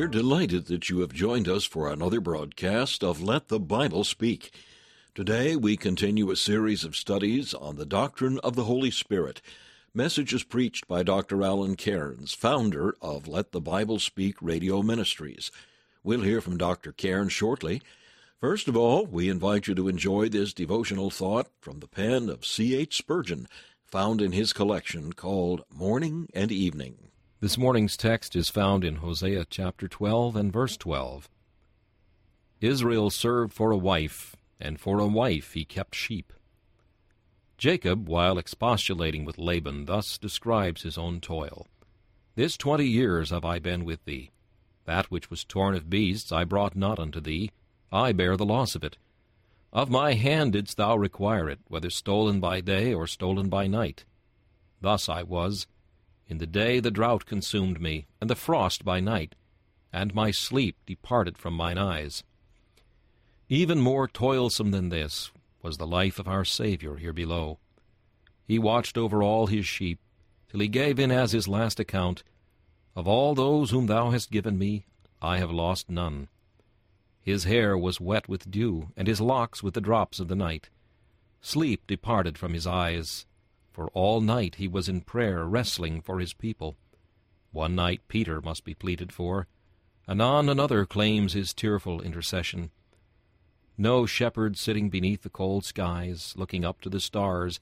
We're delighted that you have joined us for another broadcast of Let the Bible Speak. Today we continue a series of studies on the doctrine of the Holy Spirit. Messages preached by Dr. Alan Cairns, founder of Let the Bible Speak Radio Ministries. We'll hear from Dr. Cairns shortly. First of all, we invite you to enjoy this devotional thought from the pen of C. H. Spurgeon, found in his collection called Morning and Evening. This morning's text is found in Hosea chapter 12 and verse 12. Israel served for a wife, and for a wife he kept sheep. Jacob, while expostulating with Laban, thus describes his own toil. This twenty years have I been with thee. That which was torn of beasts I brought not unto thee. I bear the loss of it. Of my hand didst thou require it, whether stolen by day or stolen by night. Thus I was, in the day the drought consumed me, and the frost by night, and my sleep departed from mine eyes. Even more toilsome than this was the life of our Saviour here below. He watched over all his sheep, till he gave in as his last account, Of all those whom thou hast given me, I have lost none. His hair was wet with dew, and his locks with the drops of the night. Sleep departed from his eyes, for all night he was in prayer wrestling for his people. One night Peter must be pleaded for. Anon another claims his tearful intercession. No shepherd sitting beneath the cold skies, looking up to the stars,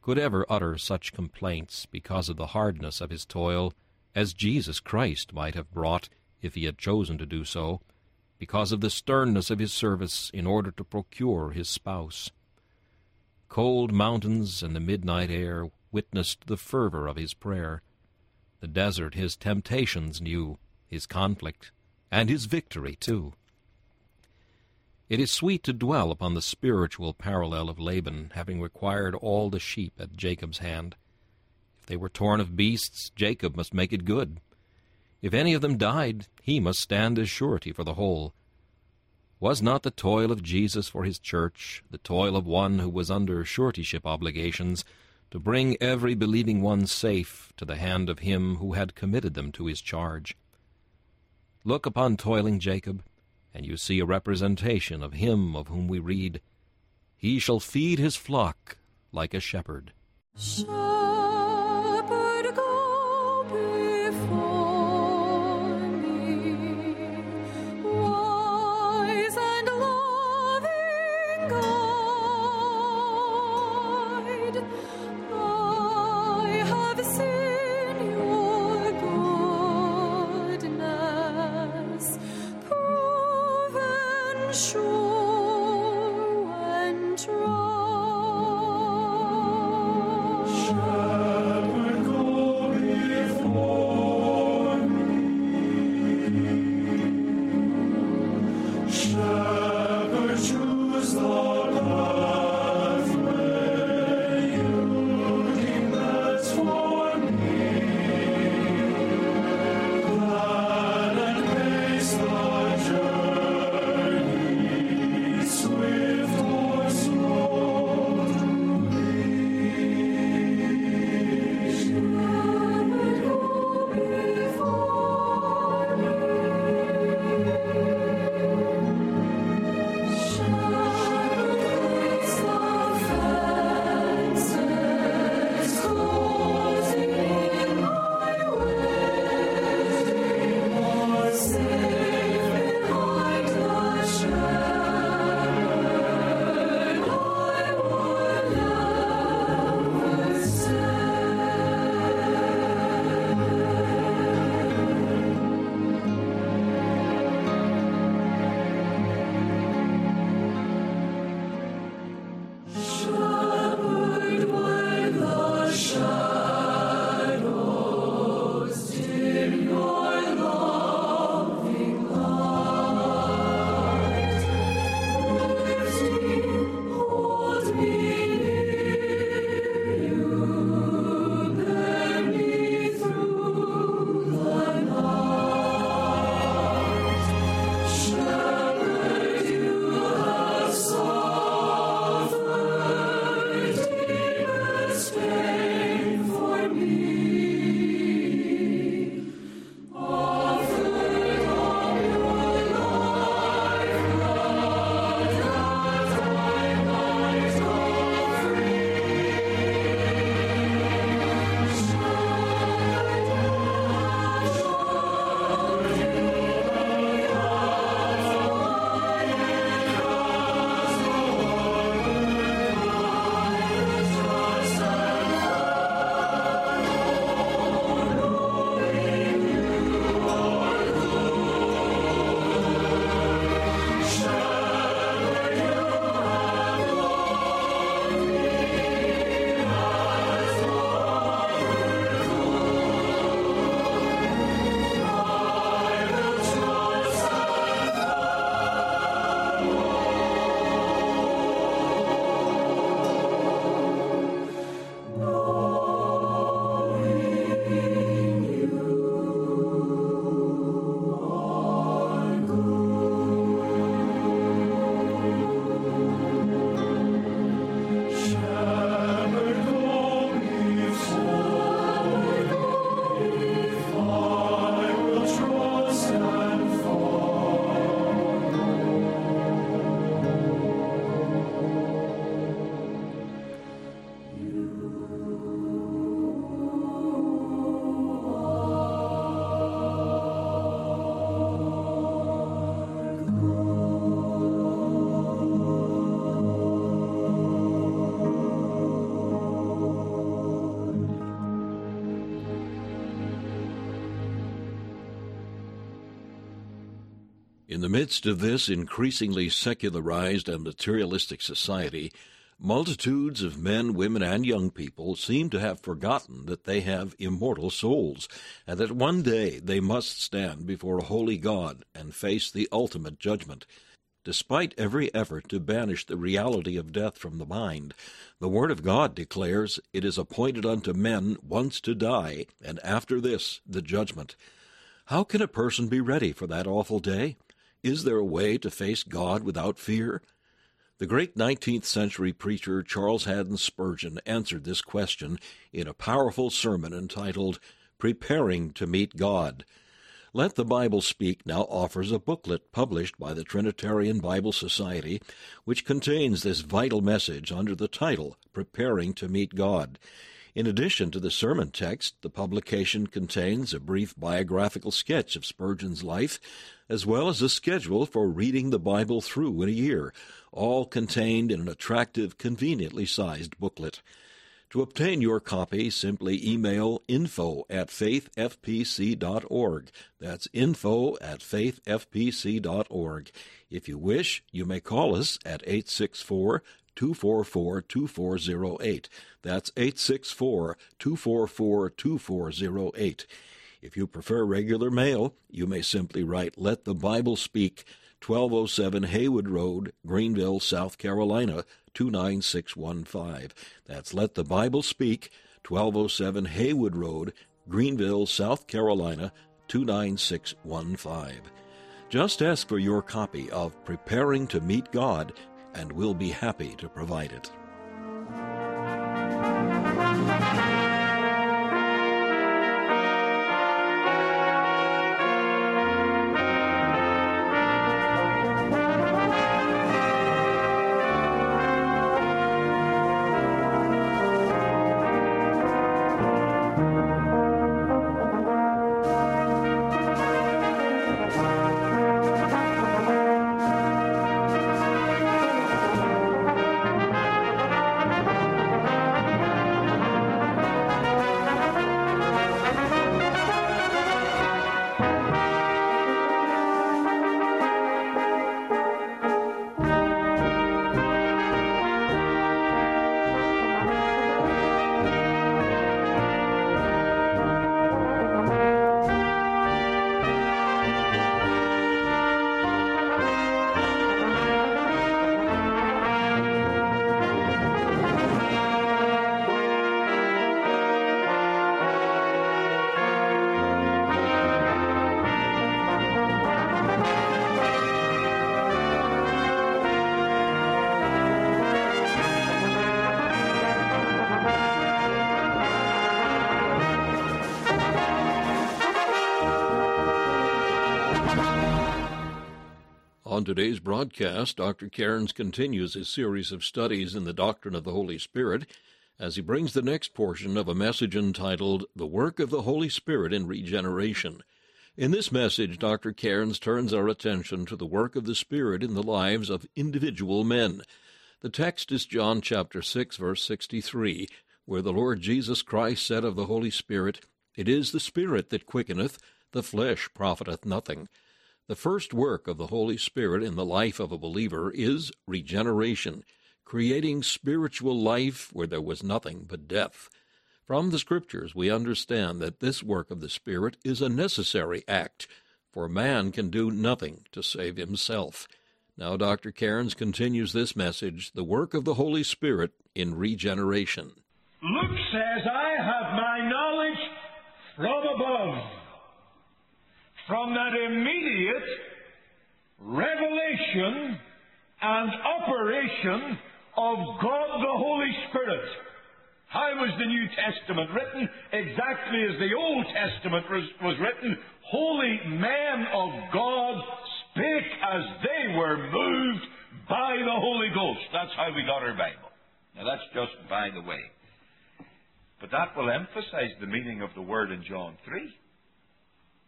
could ever utter such complaints because of the hardness of his toil as Jesus Christ might have brought if he had chosen to do so, because of the sternness of his service in order to procure his spouse. Cold mountains and the midnight air witnessed the fervor of his prayer. The desert his temptations knew, his conflict, and his victory too. It is sweet to dwell upon the spiritual parallel of Laban having required all the sheep at Jacob's hand. If they were torn of beasts, Jacob must make it good. If any of them died, he must stand as surety for the whole. Was not the toil of Jesus for his church, the toil of one who was under suretyship obligations, to bring every believing one safe to the hand of him who had committed them to his charge? Look upon toiling Jacob, and you see a representation of him of whom we read, He shall feed his flock like a shepherd. The midst of this increasingly secularized and materialistic society, multitudes of men, women, and young people seem to have forgotten that they have immortal souls, and that one day they must stand before a holy God and face the ultimate judgment. Despite every effort to banish the reality of death from the mind, the Word of God declares it is appointed unto men once to die, and after this the judgment. How can a person be ready for that awful day? Is there a way to face God without fear? The great 19th century preacher Charles Haddon Spurgeon answered this question in a powerful sermon entitled Preparing to Meet God. Let the Bible Speak now offers a booklet published by the Trinitarian Bible Society, which contains this vital message under the title Preparing to Meet God. In addition to the sermon text, the publication contains a brief biographical sketch of Spurgeon's life, as well as a schedule for reading the Bible through in a year, all contained in an attractive, conveniently sized booklet. To obtain your copy, simply email info at faithfpc.org. That's info at faithfpc.org. If you wish, you may call us at 864 244 2408. That's 864 244 2408. If you prefer regular mail, you may simply write Let the Bible Speak, 1207 Haywood Road, Greenville, South Carolina 29615. That's Let the Bible Speak, 1207 Haywood Road, Greenville, South Carolina 29615. Just ask for your copy of Preparing to Meet God, and we'll be happy to provide it. On today's broadcast, Dr. Cairns continues his series of studies in the doctrine of the Holy Spirit as he brings the next portion of a message entitled The Work of the Holy Spirit in Regeneration. In this message, Dr. Cairns turns our attention to the work of the Spirit in the lives of individual men. The text is John chapter 6 verse 63, where the Lord Jesus Christ said of the Holy Spirit, It is the Spirit that quickeneth, the flesh profiteth nothing. The first work of the Holy Spirit in the life of a believer is regeneration, creating spiritual life where there was nothing but death. From the Scriptures, we understand that this work of the Spirit is a necessary act, for man can do nothing to save himself. Now, Dr. Cairns continues this message the work of the Holy Spirit in regeneration. Luke says, I have my knowledge from above from that immediate revelation and operation of God the Holy Spirit. How was the New Testament written? Exactly as the Old Testament was, was written. Holy men of God spake as they were moved by the Holy Ghost. That's how we got our Bible. Now that's just by the way. But that will emphasize the meaning of the word in John 3.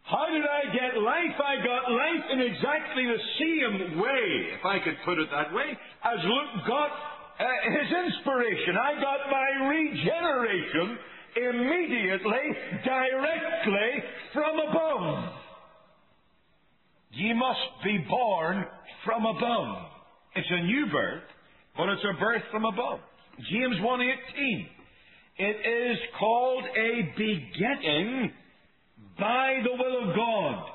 How did I get life? I got life in exactly the same way, if I could put it that way, as Luke got uh, his inspiration. I got my regeneration immediately, directly from above. Ye must be born from above. It's a new birth, but it's a birth from above. James 1.18. It is called a begetting by the will of God.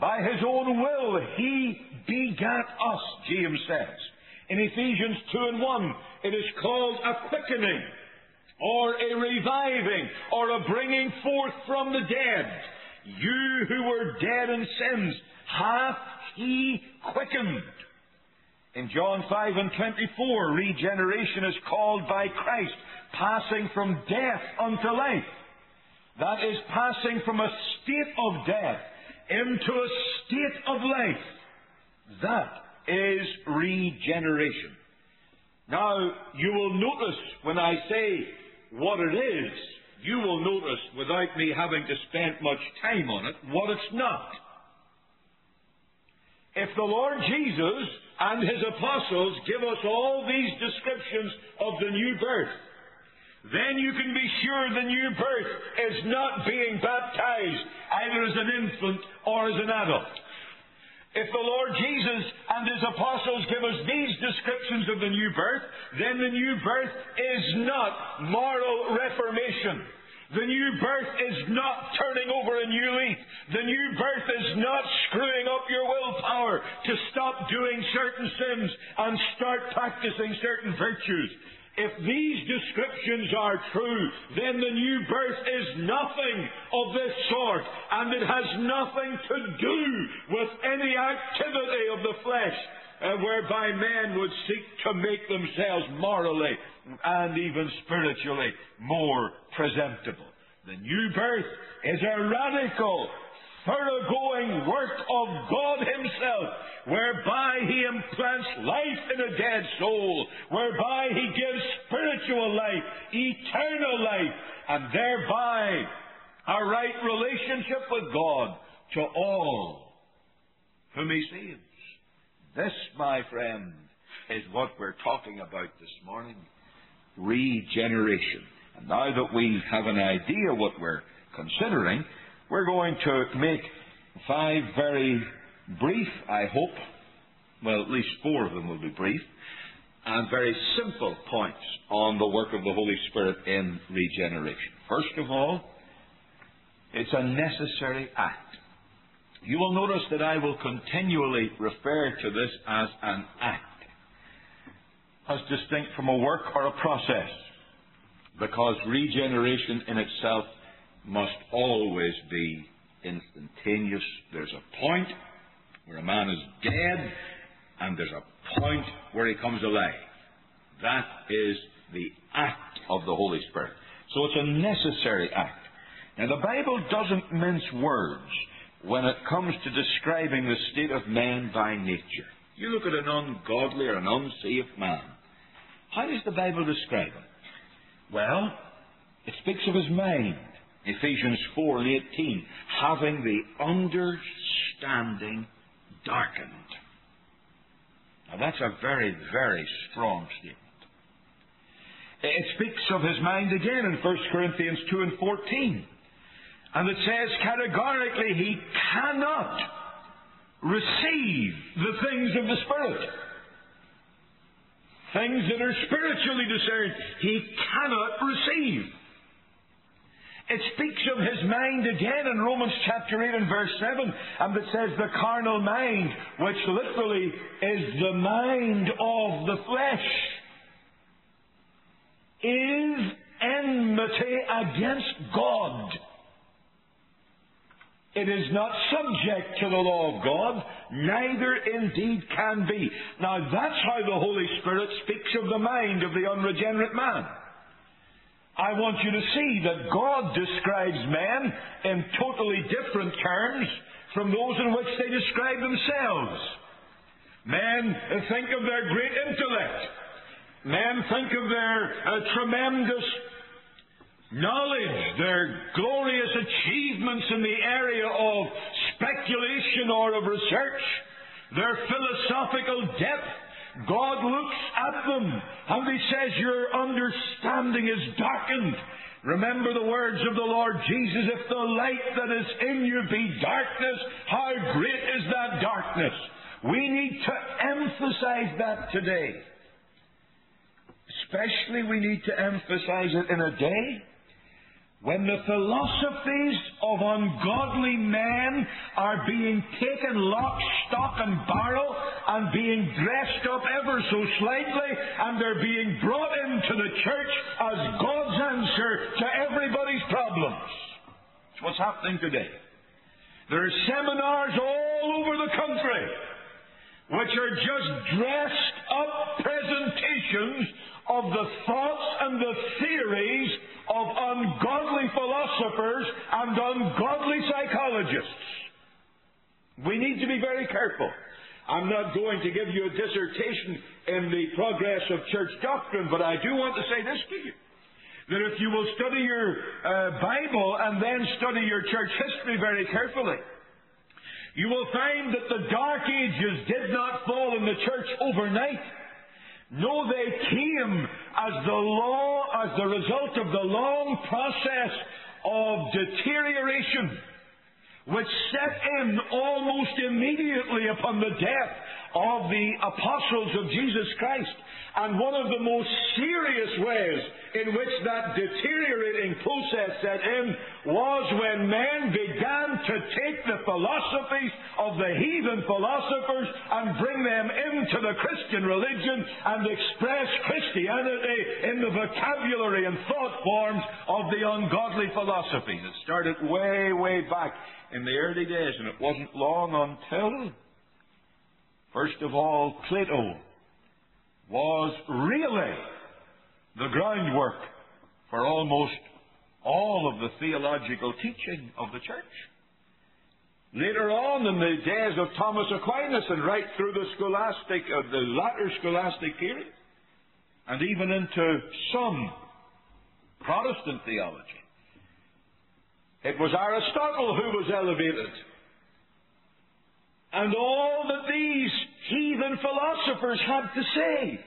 By his own will, he begat us, James says. In Ephesians 2 and 1, it is called a quickening, or a reviving, or a bringing forth from the dead. You who were dead in sins, hath he quickened. In John 5 and 24, regeneration is called by Christ passing from death unto life. That is passing from a state of death into a state of life. That is regeneration. Now, you will notice when I say what it is, you will notice, without me having to spend much time on it, what it's not. If the Lord Jesus and His apostles give us all these descriptions of the new birth, then you can be sure the new birth is not being baptized either as an infant or as an adult. If the Lord Jesus and His apostles give us these descriptions of the new birth, then the new birth is not moral reformation. The new birth is not turning over a new leaf. The new birth is not screwing up your willpower to stop doing certain sins and start practicing certain virtues. If these descriptions are true, then the new birth is nothing of this sort, and it has nothing to do with any activity of the flesh uh, whereby men would seek to make themselves morally and even spiritually more presentable. The new birth is a radical, thoroughgoing work of God Himself, whereby He implants life in a dead soul, whereby He gives spiritual life, eternal life, and thereby a right relationship with God to all whom He saves. This, my friend, is what we're talking about this morning regeneration. And now that we have an idea what we're considering, we're going to make five very brief, I hope, well, at least four of them will be brief, and very simple points on the work of the Holy Spirit in regeneration. First of all, it's a necessary act. You will notice that I will continually refer to this as an act, as distinct from a work or a process, because regeneration in itself must always be instantaneous. There's a point where a man is dead, and there's a point where he comes alive. That is the act of the Holy Spirit. So it's a necessary act. Now, the Bible doesn't mince words when it comes to describing the state of man by nature. You look at an ungodly or an unsaved man. How does the Bible describe him? Well, it speaks of his mind. Ephesians 4 and 18. Having the understanding darkened. Now that's a very, very strong statement. It speaks of his mind again in 1 Corinthians 2 and 14. And it says categorically he cannot receive the things of the Spirit. Things that are spiritually discerned, he cannot receive. Of his mind again in Romans chapter 8 and verse 7, and it says the carnal mind, which literally is the mind of the flesh, is enmity against God. It is not subject to the law of God, neither indeed can be. Now that's how the Holy Spirit speaks of the mind of the unregenerate man. I want you to see that God describes men in totally different terms from those in which they describe themselves. Men think of their great intellect. Men think of their uh, tremendous knowledge, their glorious achievements in the area of speculation or of research, their philosophical depth. God looks at them and He says, Your understanding is darkened. Remember the words of the Lord Jesus, if the light that is in you be darkness, how great is that darkness? We need to emphasize that today. Especially we need to emphasize it in a day when the philosophies of ungodly men are being taken lock, stock, and barrel and being dressed up ever so slightly, and they're being brought into the church as God's answer to everybody's problems. That's what's happening today. There are seminars all over the country which are just dressed up presentations of the thoughts and the theories of ungodly philosophers and ungodly psychologists. We need to be very careful. I'm not going to give you a dissertation in the progress of church doctrine, but I do want to say this to you. That if you will study your uh, Bible and then study your church history very carefully, you will find that the Dark Ages did not fall in the church overnight. No, they came as the law, as the result of the long process of deterioration, which set in almost immediately upon the death of the apostles of Jesus Christ. And one of the most serious ways in which that deteriorating process set in was when men began to take the philosophies of the heathen philosophers and bring them into the Christian religion and express Christianity in the vocabulary and thought forms of the ungodly philosophies. It started way, way back in the early days, and it wasn't long until, first of all, Plato was really the groundwork for almost all of the theological teaching of the church. Later on in the days of Thomas Aquinas and right through the scholastic, uh, the latter scholastic period, and even into some Protestant theology, it was Aristotle who was elevated. And all that these heathen philosophers had to say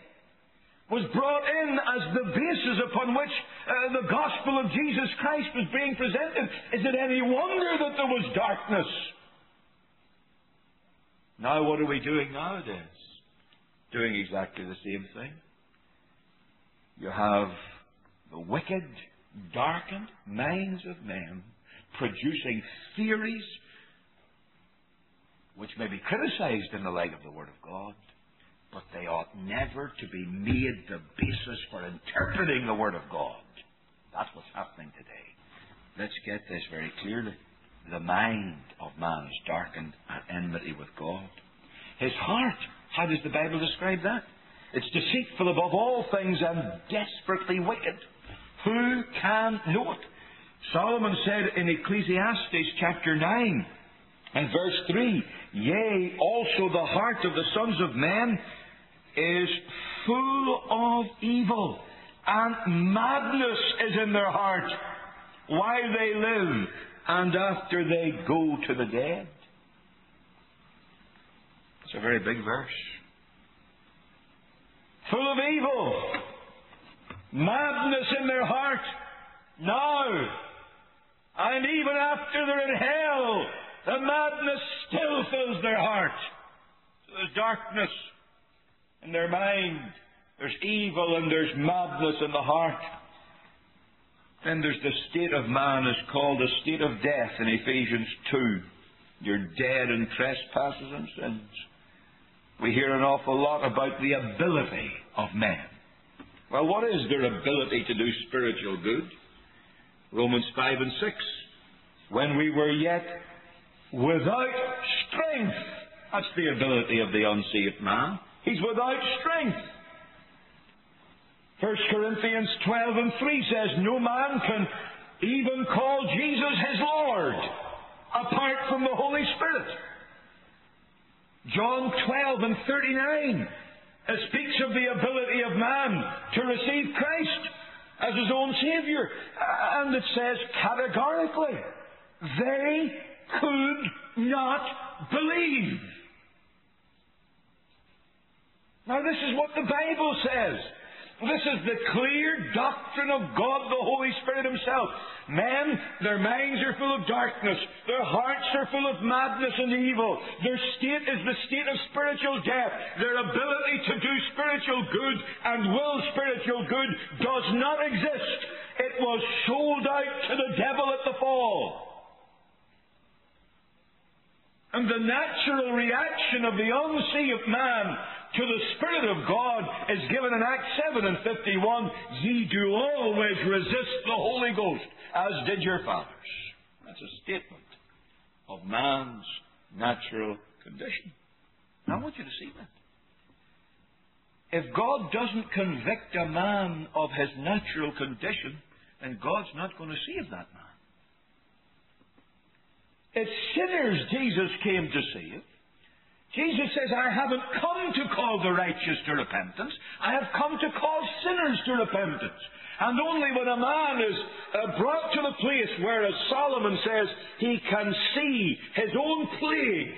was brought in as the basis upon which uh, the gospel of Jesus Christ was being presented. Is it any wonder that there was darkness? Now, what are we doing nowadays? Doing exactly the same thing. You have the wicked, darkened minds of men producing theories which may be criticized in the light of the Word of God, but they ought never to be made the basis for interpreting the Word of God. That's what's happening today. Let's get this very clearly. The mind of man is darkened at enmity with God. His heart, how does the Bible describe that? It's deceitful above all things and desperately wicked. Who can know it? Solomon said in Ecclesiastes chapter 9 and verse 3 Yea, also the heart of the sons of men is full of evil, and madness is in their heart while they live and after they go to the dead. It's a very big verse. Full of evil, madness in their heart now, and even after they're in hell, the madness still fills their heart. There's darkness in their mind. There's evil and there's madness in the heart. Then there's the state of man is called a state of death in Ephesians 2. You're dead in trespasses and sins. We hear an awful lot about the ability of men. Well, what is their ability to do spiritual good? Romans 5 and 6. When we were yet without strength. That's the ability of the unsaved man. He's without strength. 1 Corinthians 12 and 3 says, No man can even call Jesus his Lord apart from the Holy Spirit. John 12 and 39 it speaks of the ability of man to receive Christ as his own Savior. And it says categorically, they could not believe. Now, this is what the Bible says. This is the clear doctrine of God the Holy Spirit Himself. Men, their minds are full of darkness. Their hearts are full of madness and evil. Their state is the state of spiritual death. Their ability to do spiritual good and will spiritual good does not exist. It was sold out to the devil at the fall. And the natural reaction of the unsaved man to the Spirit of God is given in Acts 7 and 51. Ye do always resist the Holy Ghost, as did your fathers. That's a statement of man's natural condition. I want you to see that. If God doesn't convict a man of his natural condition, then God's not going to save that man. It's sinners Jesus came to save. Jesus says, I haven't come to call the righteous to repentance. I have come to call sinners to repentance. And only when a man is uh, brought to the place where, as Solomon says, he can see his own plague,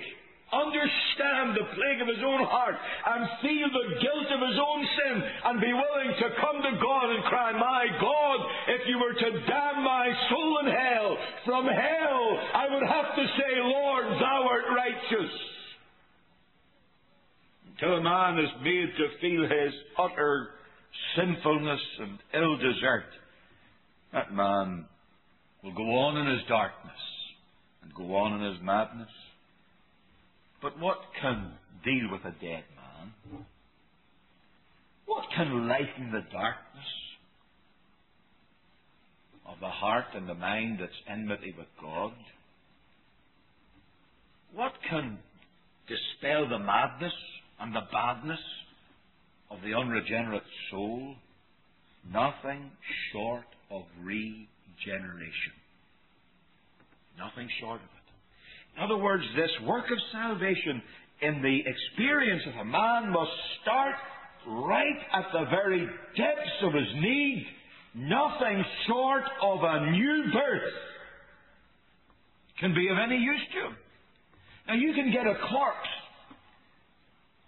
understand the plague of his own heart, and feel the guilt of his own sin, and be willing to come to God and cry, My God, if you were to damn my soul in hell, from hell I would have to say, Lord, thou art righteous. Until a man is made to feel his utter sinfulness and ill desert, that man will go on in his darkness and go on in his madness. But what can deal with a dead man? What can lighten the darkness of the heart and the mind that's enmity with God? What can dispel the madness and the badness of the unregenerate soul? Nothing short of regeneration. Nothing short of it. In other words, this work of salvation in the experience of a man must start right at the very depths of his need. Nothing short of a new birth can be of any use to him. Now, you can get a corpse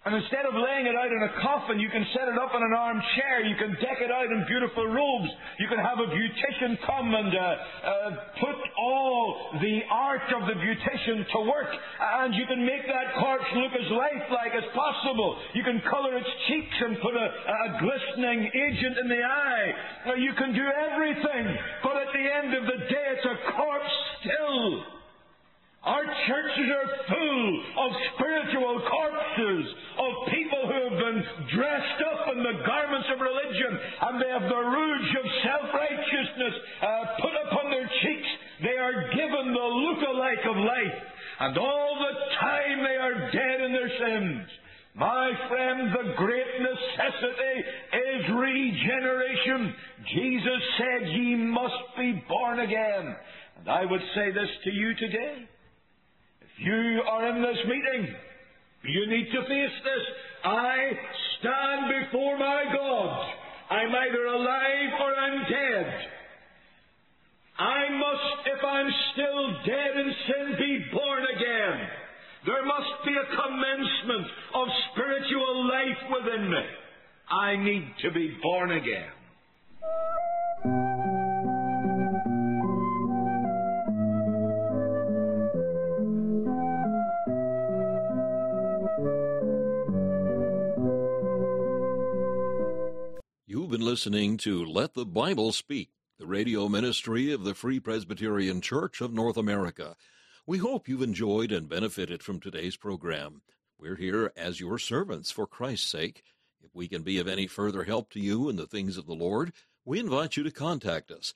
and instead of laying it out in a coffin, you can set it up in an armchair. You can deck it out in beautiful robes. You can have a beautician come and uh, uh, put all the art of the beautician to work. And you can make that corpse look as lifelike as possible. You can color its cheeks and put a, a glistening agent in the eye. You can do everything. But at the end of the day, it's a corpse still. Our churches are full of spiritual corpses, of people who have been dressed up in the garments of religion, and they have the rouge of self-righteousness uh, put upon their cheeks. They are given the look-alike of life, and all the time they are dead in their sins. My friend, the great necessity is regeneration. Jesus said, Ye must be born again. And I would say this to you today. You are in this meeting, you need to face this. I stand before my God. I'm either alive or I'm dead. I must, if I'm still dead in sin, be born again. There must be a commencement of spiritual life within me. I need to be born again. Listening to Let the Bible Speak, the radio ministry of the Free Presbyterian Church of North America. We hope you've enjoyed and benefited from today's program. We're here as your servants for Christ's sake. If we can be of any further help to you in the things of the Lord, we invite you to contact us.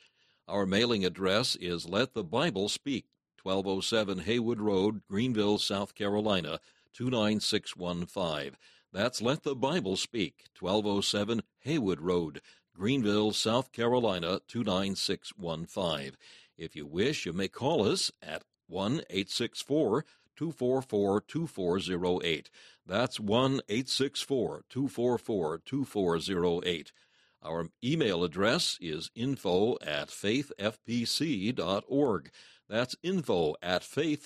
Our mailing address is Let the Bible Speak, 1207 Haywood Road, Greenville, South Carolina, 29615. That's Let the Bible Speak, 1207 Haywood Road, Greenville, South Carolina, 29615. If you wish, you may call us at 1 864 244 2408. That's 1 864 244 2408. Our email address is info at faithfpc.org. That's info at faithfpc.org.